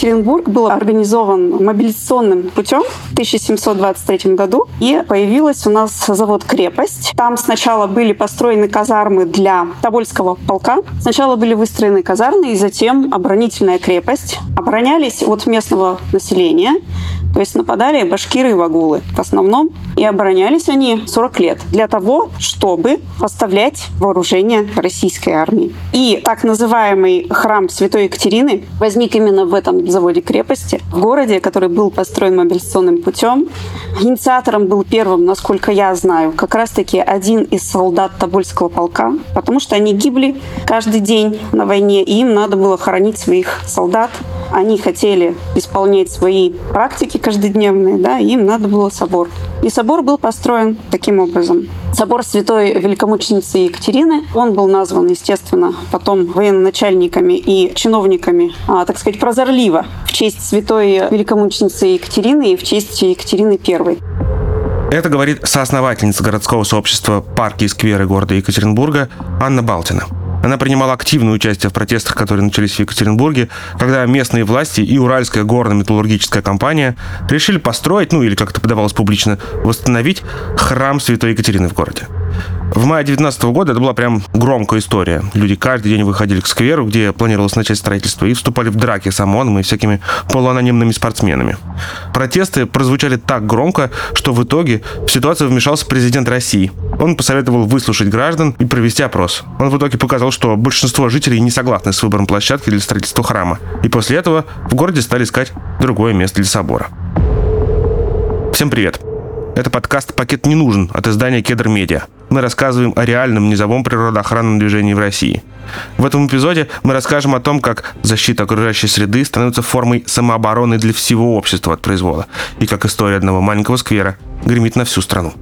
Екатеринбург был организован мобилизационным путем в 1723 году, и появилась у нас завод-крепость. Там сначала были построены казармы для Тобольского полка. Сначала были выстроены казармы, и затем оборонительная крепость. Оборонялись от местного населения, то есть нападали башкиры и вагулы в основном. И оборонялись они 40 лет для того, чтобы поставлять вооружение российской армии. И так называемый храм Святой Екатерины возник именно в этом заводе крепости, в городе, который был построен мобилизационным путем. Инициатором был первым, насколько я знаю, как раз-таки один из солдат Тобольского полка, потому что они гибли каждый день на войне, и им надо было хоронить своих солдат. Они хотели исполнять свои практики каждодневные, да, им надо было собор. И собор был построен таким образом. Собор Святой Великомученицы Екатерины, он был назван, естественно, потом военачальниками и чиновниками, а, так сказать, прозорливо в честь Святой Великомученицы Екатерины и в честь Екатерины I. Это говорит соосновательница городского сообщества «Парки и скверы» города Екатеринбурга Анна Балтина. Она принимала активное участие в протестах, которые начались в Екатеринбурге, когда местные власти и Уральская горно-металлургическая компания решили построить, ну или как это подавалось публично, восстановить храм Святой Екатерины в городе. В мае 2019 года это была прям громкая история. Люди каждый день выходили к скверу, где планировалось начать строительство, и вступали в драки с ОМОНом и всякими полуанонимными спортсменами. Протесты прозвучали так громко, что в итоге в ситуацию вмешался президент России. Он посоветовал выслушать граждан и провести опрос. Он в итоге показал, что большинство жителей не согласны с выбором площадки для строительства храма. И после этого в городе стали искать другое место для собора. Всем привет! Это подкаст «Пакет не нужен» от издания «Кедр Медиа» мы рассказываем о реальном низовом природоохранном движении в России. В этом эпизоде мы расскажем о том, как защита окружающей среды становится формой самообороны для всего общества от произвола, и как история одного маленького сквера гремит на всю страну.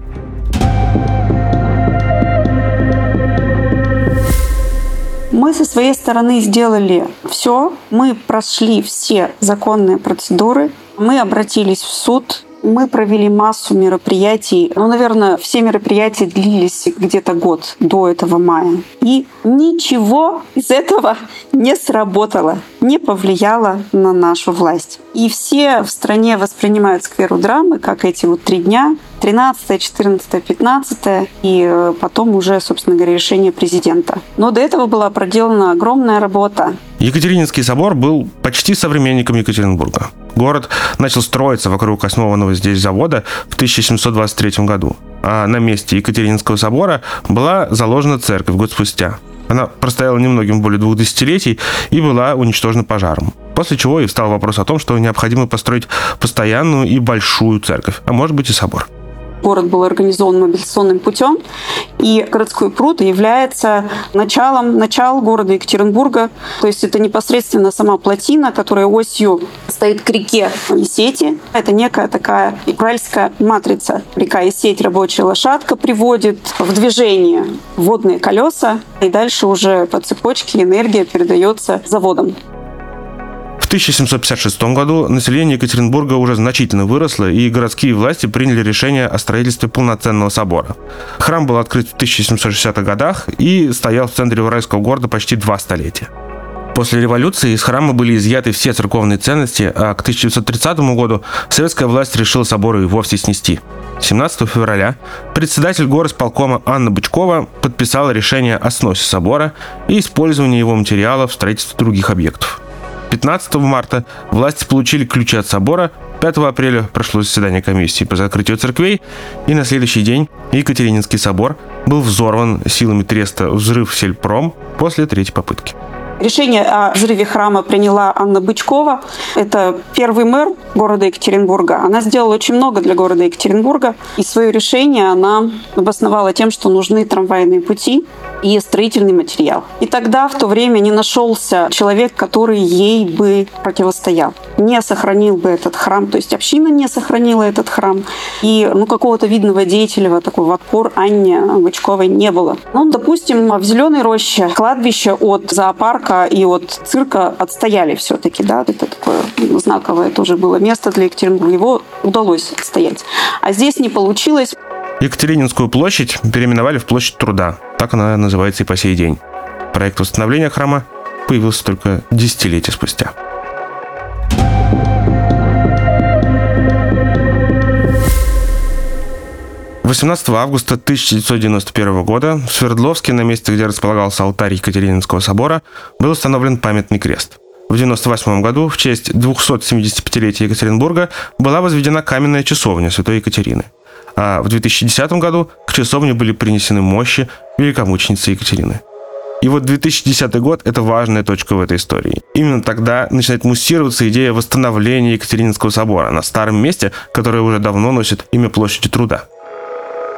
Мы со своей стороны сделали все. Мы прошли все законные процедуры. Мы обратились в суд мы провели массу мероприятий. Ну, наверное, все мероприятия длились где-то год до этого мая. И ничего из этого не сработало, не повлияло на нашу власть. И все в стране воспринимают скверу драмы как эти вот три дня, 13, 14, 15 и э, потом уже, собственно говоря, решение президента. Но до этого была проделана огромная работа. Екатерининский собор был почти современником Екатеринбурга. Город начал строиться вокруг основанного здесь завода в 1723 году. А на месте Екатерининского собора была заложена церковь год спустя. Она простояла немногим более двух десятилетий и была уничтожена пожаром. После чего и встал вопрос о том, что необходимо построить постоянную и большую церковь, а может быть и собор. Город был организован мобилизационным путем, и городской пруд является началом, начал города Екатеринбурга. То есть это непосредственно сама плотина, которая осью стоит к реке Есети. Это некая такая уральская матрица. Река Есеть, рабочая лошадка приводит в движение водные колеса, и дальше уже по цепочке энергия передается заводам. В 1756 году население Екатеринбурга уже значительно выросло, и городские власти приняли решение о строительстве полноценного собора. Храм был открыт в 1760-х годах и стоял в центре уральского города почти два столетия. После революции из храма были изъяты все церковные ценности, а к 1930 году советская власть решила собор и вовсе снести. 17 февраля председатель горосполкома Анна Бычкова подписала решение о сносе собора и использовании его материалов в строительстве других объектов. 15 марта власти получили ключи от собора, 5 апреля прошло заседание комиссии по закрытию церквей, и на следующий день Екатерининский собор был взорван силами треста «Взрыв Сельпром» после третьей попытки. Решение о взрыве храма приняла Анна Бычкова. Это первый мэр города Екатеринбурга. Она сделала очень много для города Екатеринбурга. И свое решение она обосновала тем, что нужны трамвайные пути и строительный материал. И тогда, в то время, не нашелся человек, который ей бы противостоял. Не сохранил бы этот храм, то есть община не сохранила этот храм. И ну, какого-то видного деятеля, такой отпор Анне Бычковой не было. Ну, допустим, в Зеленой роще кладбище от зоопарка и от цирка отстояли все-таки. Да? Это такое знаковое тоже было место для Екатеринбурга. Его удалось отстоять. А здесь не получилось. Екатерининскую площадь переименовали в площадь труда. Так она называется и по сей день. Проект восстановления храма появился только десятилетия спустя. 18 августа 1991 года в Свердловске, на месте, где располагался алтарь Екатерининского собора, был установлен памятный крест. В 1998 году в честь 275-летия Екатеринбурга была возведена каменная часовня Святой Екатерины. А в 2010 году к часовне были принесены мощи великомученицы Екатерины. И вот 2010 год – это важная точка в этой истории. Именно тогда начинает муссироваться идея восстановления Екатерининского собора на старом месте, которое уже давно носит имя площади труда.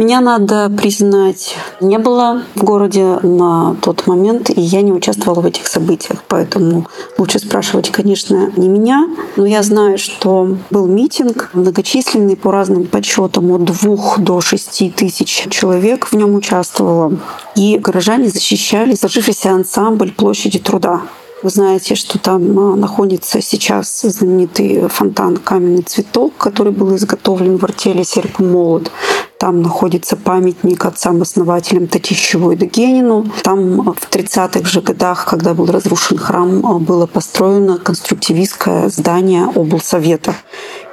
Меня надо признать, не было в городе на тот момент, и я не участвовала в этих событиях. Поэтому лучше спрашивать, конечно, не меня. Но я знаю, что был митинг многочисленный по разным подсчетам от двух до шести тысяч человек в нем участвовало. И горожане защищали сложившийся ансамбль площади труда. Вы знаете, что там а, находится сейчас знаменитый фонтан «Каменный цветок», который был изготовлен в артели «Серп молот». Там находится памятник отцам-основателям Татищеву и Дегенину. Там в 30-х же годах, когда был разрушен храм, было построено конструктивистское здание облсовета.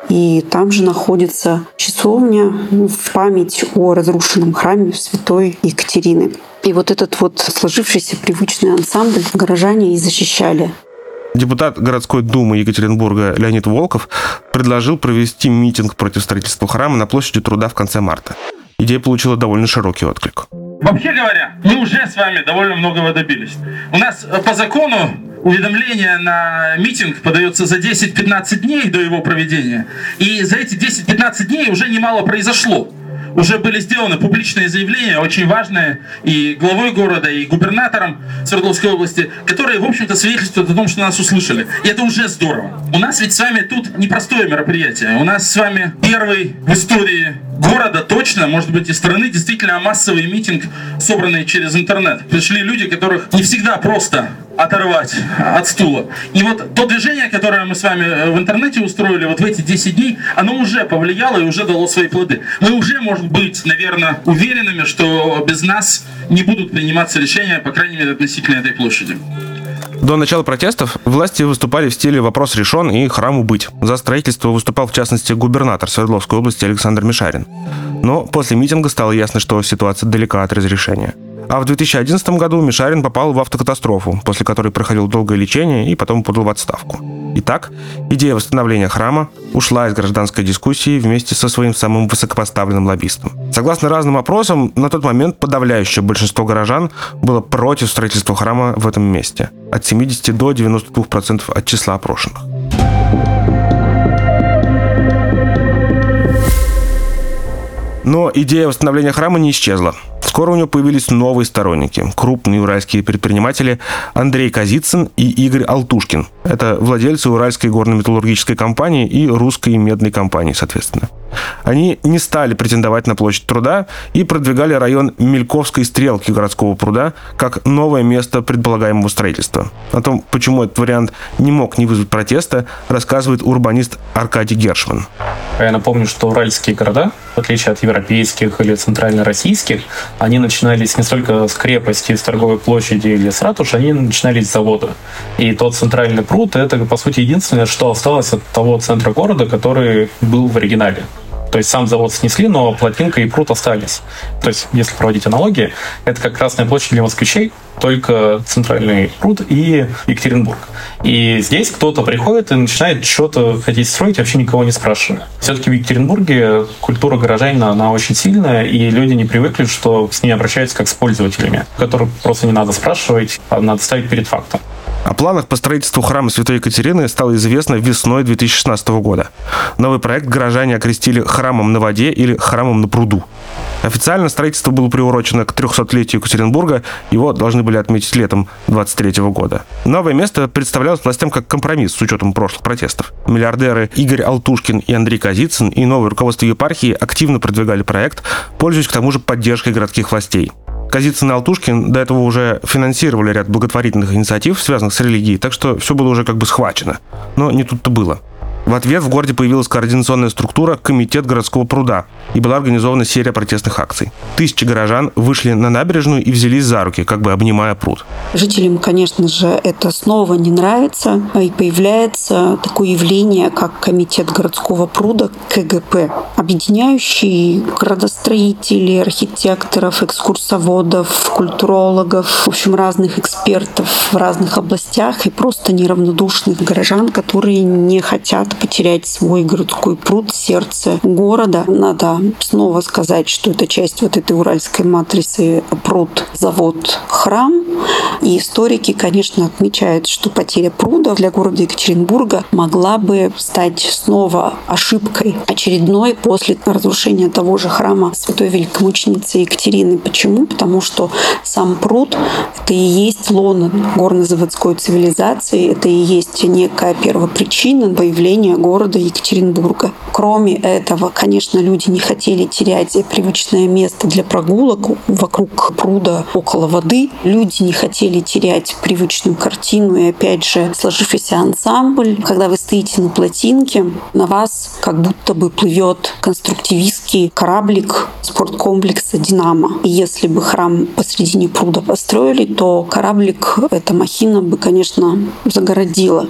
И там же находится часовня в память о разрушенном храме святой Екатерины. И вот этот вот сложившийся привычный ансамбль горожане и защищали. Депутат городской думы Екатеринбурга Леонид Волков предложил провести митинг против строительства храма на площади труда в конце марта. Идея получила довольно широкий отклик. Вообще говоря, мы уже с вами довольно многого добились. У нас э, по закону уведомление на митинг подается за 10-15 дней до его проведения. И за эти 10-15 дней уже немало произошло уже были сделаны публичные заявления, очень важные, и главой города, и губернатором Свердловской области, которые, в общем-то, свидетельствуют о том, что нас услышали. И это уже здорово. У нас ведь с вами тут непростое мероприятие. У нас с вами первый в истории города точно, может быть и страны, действительно массовый митинг, собранный через интернет. Пришли люди, которых не всегда просто оторвать от стула. И вот то движение, которое мы с вами э, в интернете устроили вот в эти 10 дней, оно уже повлияло и уже дало свои плоды. Мы уже, можем быть, наверное, уверенными, что без нас не будут приниматься решения, по крайней мере, относительно этой площади. До начала протестов власти выступали в стиле «вопрос решен» и «храму быть». За строительство выступал, в частности, губернатор Свердловской области Александр Мишарин. Но после митинга стало ясно, что ситуация далека от разрешения. А в 2011 году Мишарин попал в автокатастрофу, после которой проходил долгое лечение и потом подал в отставку. Итак, идея восстановления храма ушла из гражданской дискуссии вместе со своим самым высокопоставленным лоббистом. Согласно разным опросам, на тот момент подавляющее большинство горожан было против строительства храма в этом месте. От 70 до 92% от числа опрошенных. Но идея восстановления храма не исчезла. Скоро у него появились новые сторонники. Крупные уральские предприниматели Андрей Казицын и Игорь Алтушкин. Это владельцы Уральской горно-металлургической компании и Русской медной компании, соответственно. Они не стали претендовать на площадь труда и продвигали район Мельковской стрелки городского пруда как новое место предполагаемого строительства. О том, почему этот вариант не мог не вызвать протеста, рассказывает урбанист Аркадий Гершман. Я напомню, что уральские города, в отличие от европейских или центральнороссийских, они начинались не столько с крепости, с торговой площади или с ратуш, они начинались с завода. И тот центральный пруд — это, по сути, единственное, что осталось от того центра города, который был в оригинале. То есть сам завод снесли, но плотинка и пруд остались. То есть, если проводить аналогии, это как Красная площадь для москвичей, только центральный пруд и Екатеринбург. И здесь кто-то приходит и начинает что-то хотеть строить, вообще никого не спрашивая. Все-таки в Екатеринбурге культура горожанина, она очень сильная, и люди не привыкли, что с ней обращаются как с пользователями, которых просто не надо спрашивать, а надо ставить перед фактом. О планах по строительству храма Святой Екатерины стало известно весной 2016 года. Новый проект горожане окрестили «Храмом на воде» или «Храмом на пруду». Официально строительство было приурочено к 300-летию Екатеринбурга, его должны были отметить летом 23 года. Новое место представлялось властям как компромисс с учетом прошлых протестов. Миллиардеры Игорь Алтушкин и Андрей Казицын и новое руководство епархии активно продвигали проект, пользуясь к тому же поддержкой городских властей. Казицын и Алтушкин до этого уже финансировали ряд благотворительных инициатив, связанных с религией, так что все было уже как бы схвачено. Но не тут-то было. В ответ в городе появилась координационная структура «Комитет городского пруда» и была организована серия протестных акций. Тысячи горожан вышли на набережную и взялись за руки, как бы обнимая пруд. Жителям, конечно же, это снова не нравится, и появляется такое явление, как Комитет городского пруда КГП, объединяющий градостроителей, архитекторов, экскурсоводов, культурологов, в общем, разных экспертов в разных областях и просто неравнодушных горожан, которые не хотят потерять свой городской пруд, сердце города. Надо снова сказать, что это часть вот этой уральской матрицы пруд, завод, храм. И историки, конечно, отмечают, что потеря пруда для города Екатеринбурга могла бы стать снова ошибкой очередной после разрушения того же храма святой великомученицы Екатерины. Почему? Потому что сам пруд — это и есть лона горнозаводской цивилизации, это и есть некая первопричина появления города Екатеринбурга. Кроме этого, конечно, люди не хотели терять привычное место для прогулок вокруг пруда около воды. Люди не хотели терять привычную картину и, опять же, сложившийся ансамбль. Когда вы стоите на плотинке, на вас как будто бы плывет конструктивистский кораблик спорткомплекса «Динамо». И если бы храм посредине пруда построили, то кораблик, эта махина бы, конечно, загородила.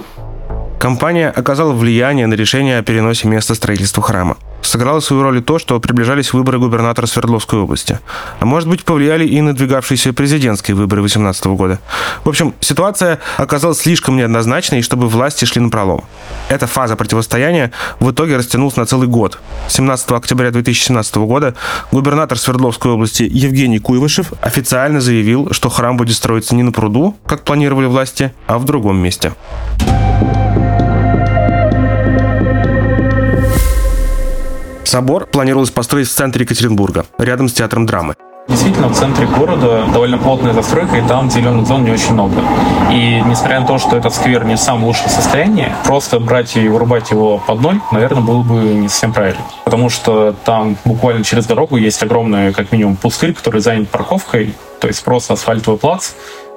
Компания оказала влияние на решение о переносе места строительства храма. Сыграло свою роль и то, что приближались выборы губернатора Свердловской области. А может быть, повлияли и надвигавшиеся президентские выборы 2018 года. В общем, ситуация оказалась слишком неоднозначной, чтобы власти шли на пролом. Эта фаза противостояния в итоге растянулась на целый год. 17 октября 2017 года губернатор Свердловской области Евгений Куйвышев официально заявил, что храм будет строиться не на пруду, как планировали власти, а в другом месте. Собор планировалось построить в центре Екатеринбурга, рядом с театром драмы. Действительно, в центре города довольно плотная застройка, и там зеленых зон не очень много. И несмотря на то, что этот сквер не в самом лучшем состоянии, просто брать и вырубать его под ноль, наверное, было бы не совсем правильно. Потому что там буквально через дорогу есть огромный, как минимум, пустырь, который занят парковкой, то есть просто асфальтовый плац.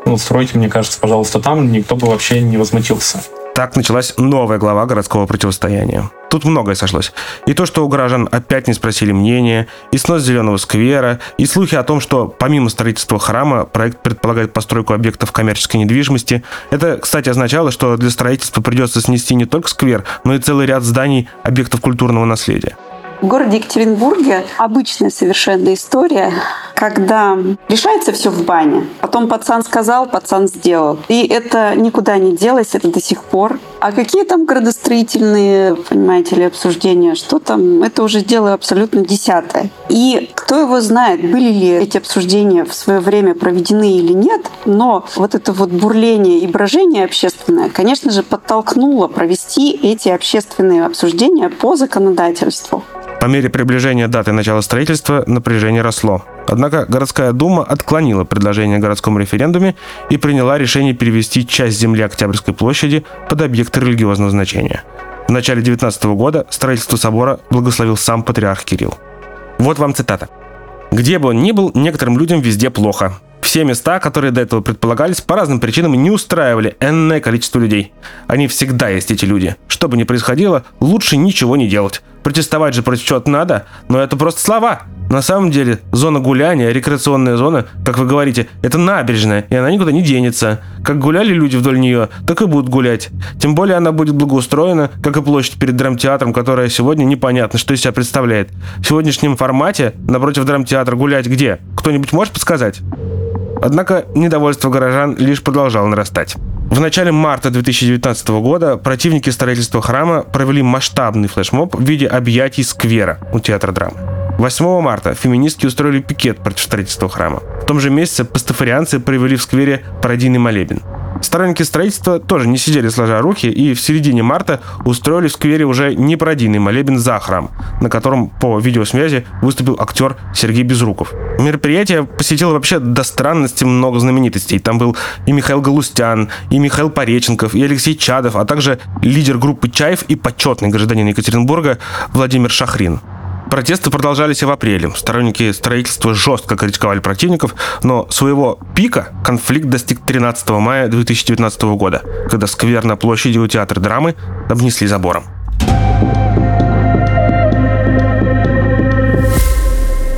Ну, стройте, мне кажется, пожалуйста, там, никто бы вообще не возмутился. Так началась новая глава городского противостояния. Тут многое сошлось. И то, что у горожан опять не спросили мнения, и снос зеленого сквера, и слухи о том, что помимо строительства храма проект предполагает постройку объектов коммерческой недвижимости. Это, кстати, означало, что для строительства придется снести не только сквер, но и целый ряд зданий объектов культурного наследия. В городе Екатеринбурге обычная совершенно история, когда решается все в бане. Потом пацан сказал, пацан сделал. И это никуда не делось, это до сих пор. А какие там градостроительные, понимаете ли, обсуждения, что там, это уже дело абсолютно десятое. И кто его знает, были ли эти обсуждения в свое время проведены или нет, но вот это вот бурление и брожение общественное, конечно же, подтолкнуло провести эти общественные обсуждения по законодательству. По мере приближения даты начала строительства напряжение росло. Однако городская дума отклонила предложение о городском референдуме и приняла решение перевести часть земли Октябрьской площади под объекты религиозного значения. В начале 19 года строительство собора благословил сам патриарх Кирилл. Вот вам цитата. «Где бы он ни был, некоторым людям везде плохо. Все места, которые до этого предполагались, по разным причинам не устраивали энное количество людей. Они всегда есть эти люди. Что бы ни происходило, лучше ничего не делать. Протестовать же против чего-то надо, но это просто слова. На самом деле, зона гуляния, рекреационная зона, как вы говорите, это набережная, и она никуда не денется. Как гуляли люди вдоль нее, так и будут гулять. Тем более она будет благоустроена, как и площадь перед драмтеатром, которая сегодня непонятно, что из себя представляет. В сегодняшнем формате напротив драмтеатра гулять где? Кто-нибудь может подсказать? Однако недовольство горожан лишь продолжало нарастать. В начале марта 2019 года противники строительства храма провели масштабный флешмоб в виде объятий сквера у театра драмы. 8 марта феминистки устроили пикет против строительства храма. В том же месяце пастафарианцы провели в сквере пародийный молебен. Сторонники строительства тоже не сидели сложа руки и в середине марта устроили в сквере уже не пародийный молебен за храм, на котором по видеосвязи выступил актер Сергей Безруков. Мероприятие посетило вообще до странности много знаменитостей. Там был и Михаил Галустян, и Михаил Пореченков, и Алексей Чадов, а также лидер группы Чаев и почетный гражданин Екатеринбурга Владимир Шахрин. Протесты продолжались и в апреле. Сторонники строительства жестко критиковали противников, но своего пика конфликт достиг 13 мая 2019 года, когда сквер на площади у театра драмы обнесли забором.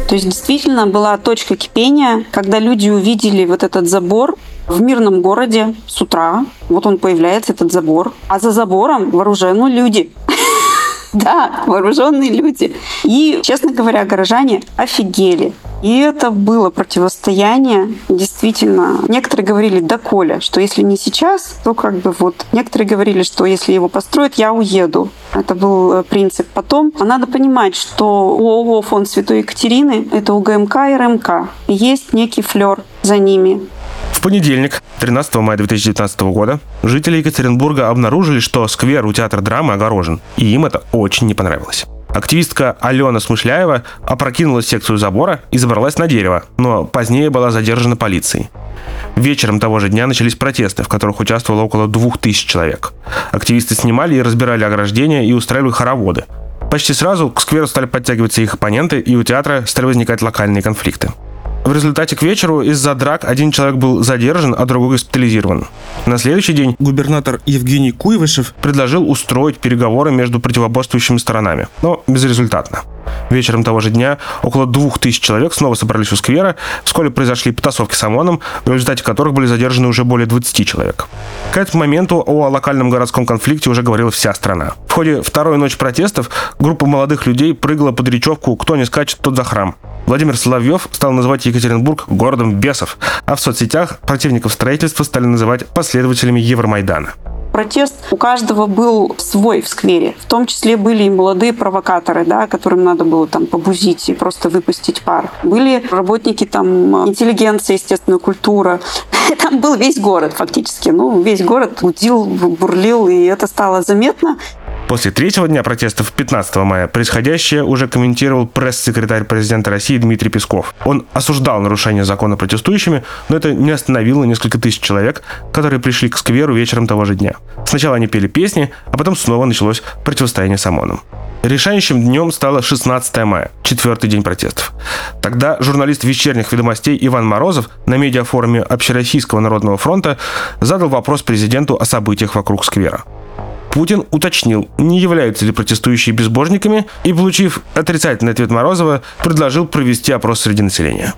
То есть действительно была точка кипения, когда люди увидели вот этот забор в мирном городе с утра. Вот он появляется, этот забор. А за забором вооружены люди. Да, вооруженные люди. И, честно говоря, горожане офигели. И это было противостояние. Действительно, некоторые говорили до Коля, что если не сейчас, то как бы вот. Некоторые говорили, что если его построят, я уеду. Это был э, принцип. Потом надо понимать, что у ООО «Фонд Святой Екатерины» это УГМК и РМК. Есть некий флер за ними. Понедельник, 13 мая 2019 года, жители Екатеринбурга обнаружили, что сквер у театра драмы огорожен, и им это очень не понравилось. Активистка Алена Смышляева опрокинула секцию забора и забралась на дерево, но позднее была задержана полицией. Вечером того же дня начались протесты, в которых участвовало около двух тысяч человек. Активисты снимали и разбирали ограждения и устраивали хороводы. Почти сразу к скверу стали подтягиваться их оппоненты, и у театра стали возникать локальные конфликты. В результате к вечеру из-за драк один человек был задержан, а другой госпитализирован. На следующий день губернатор Евгений Куйвышев предложил устроить переговоры между противоборствующими сторонами, но безрезультатно. Вечером того же дня около двух тысяч человек снова собрались у сквера, вскоре произошли потасовки с ОМОНом, в результате которых были задержаны уже более 20 человек. К этому моменту о локальном городском конфликте уже говорила вся страна. В ходе второй ночи протестов группа молодых людей прыгала под речевку «Кто не скачет, тот за храм». Владимир Соловьев стал называть Екатеринбург городом бесов, а в соцсетях противников строительства стали называть последователями Евромайдана протест у каждого был свой в сквере. В том числе были и молодые провокаторы, да, которым надо было там побузить и просто выпустить пар. Были работники там интеллигенции, естественно, культура. Там был весь город фактически. Ну, весь город гудил, бурлил, и это стало заметно. После третьего дня протестов 15 мая происходящее уже комментировал пресс-секретарь президента России Дмитрий Песков. Он осуждал нарушение закона протестующими, но это не остановило несколько тысяч человек, которые пришли к скверу вечером того же дня. Сначала они пели песни, а потом снова началось противостояние с ОМОНом. Решающим днем стало 16 мая, четвертый день протестов. Тогда журналист вечерних ведомостей Иван Морозов на медиафоруме Общероссийского народного фронта задал вопрос президенту о событиях вокруг сквера. Путин уточнил, не являются ли протестующие безбожниками, и, получив отрицательный ответ Морозова, предложил провести опрос среди населения.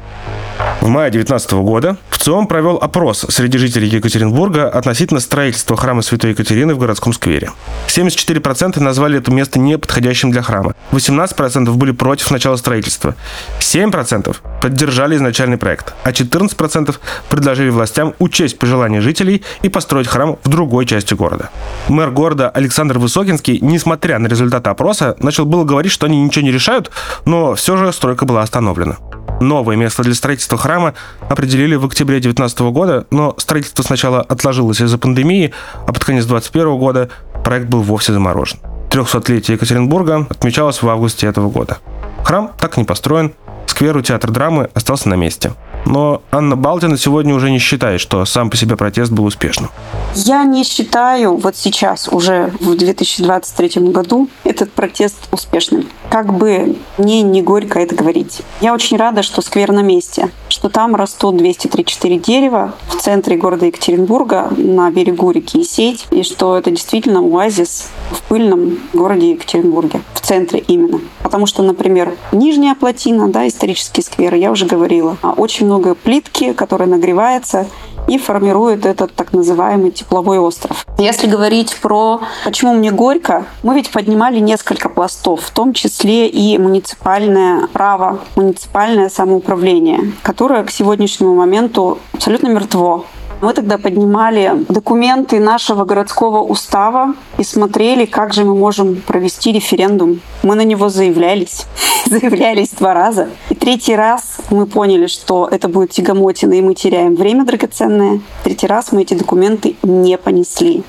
В мае 2019 года ВЦИОМ провел опрос среди жителей Екатеринбурга относительно строительства храма Святой Екатерины в городском сквере. 74% назвали это место неподходящим для храма, 18% были против начала строительства, 7% поддержали изначальный проект, а 14% предложили властям учесть пожелания жителей и построить храм в другой части города. Мэр города Александр Высокинский, несмотря на результаты опроса, начал было говорить, что они ничего не решают, но все же стройка была остановлена. Новое место для строительства храма определили в октябре 2019 года, но строительство сначала отложилось из-за пандемии, а под конец 2021 года проект был вовсе заморожен. 300-летие Екатеринбурга отмечалось в августе этого года. Храм так не построен, сквер у театра драмы остался на месте – но Анна Балтина сегодня уже не считает, что сам по себе протест был успешным. Я не считаю вот сейчас, уже в 2023 году, этот протест успешным. Как бы мне не горько это говорить. Я очень рада, что сквер на месте, что там растут 234 дерева в центре города Екатеринбурга на берегу реки Сеть, и что это действительно оазис в пыльном городе Екатеринбурге, в центре именно. Потому что, например, Нижняя Плотина, да, исторический сквер, я уже говорила, а очень много плитки, которая нагревается и формирует этот так называемый тепловой остров. Если говорить про почему мне горько, мы ведь поднимали несколько пластов, в том числе и муниципальное право, муниципальное самоуправление, которое к сегодняшнему моменту абсолютно мертво. Мы тогда поднимали документы нашего городского устава и смотрели, как же мы можем провести референдум. Мы на него заявлялись. заявлялись два раза. И третий раз мы поняли, что это будет тягомотина, и мы теряем время драгоценное. Третий раз мы эти документы не понесли.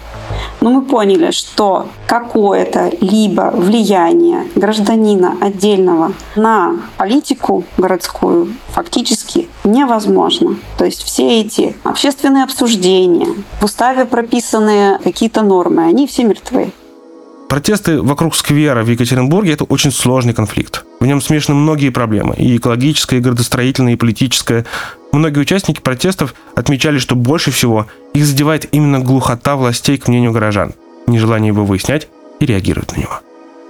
Но мы поняли, что какое-то либо влияние гражданина отдельного на политику городскую фактически невозможно. То есть все эти общественные обсуждения, в уставе прописанные какие-то нормы, они все мертвы. Протесты вокруг сквера в Екатеринбурге – это очень сложный конфликт. В нем смешаны многие проблемы – и экологическая, и градостроительная, и политическая. Многие участники протестов отмечали, что больше всего их задевает именно глухота властей к мнению горожан, нежелание его выяснять и реагировать на него.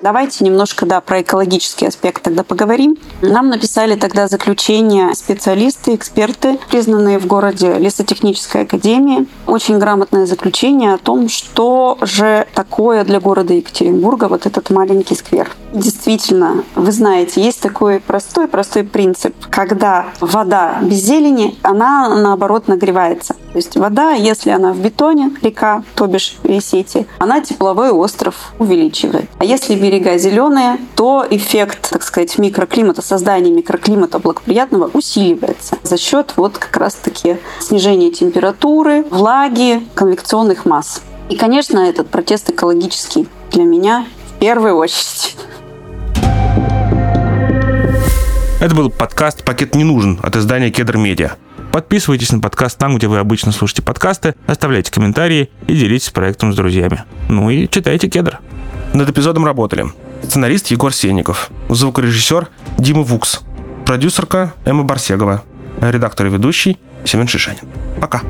Давайте немножко, да, про экологический аспект тогда поговорим. Нам написали тогда заключение специалисты, эксперты, признанные в городе лесотехнической академии. Очень грамотное заключение о том, что же такое для города Екатеринбурга вот этот маленький сквер. Действительно, вы знаете, есть такой простой-простой принцип. Когда вода без зелени, она наоборот нагревается. То есть вода, если она в бетоне, река, то бишь в сети, она тепловой остров увеличивает. А если берега зеленые, то эффект, так сказать, микроклимата, создания микроклимата благоприятного усиливается за счет вот как раз-таки снижения температуры, влаги, конвекционных масс. И, конечно, этот протест экологический для меня в первую очередь. Это был подкаст «Пакет не нужен» от издания «Кедр Медиа». Подписывайтесь на подкаст там, где вы обычно слушаете подкасты, оставляйте комментарии и делитесь проектом с друзьями. Ну и читайте «Кедр». Над эпизодом работали сценарист Егор Сенников, звукорежиссер Дима Вукс, продюсерка Эмма Барсегова, редактор и ведущий Семен Шишанин. Пока.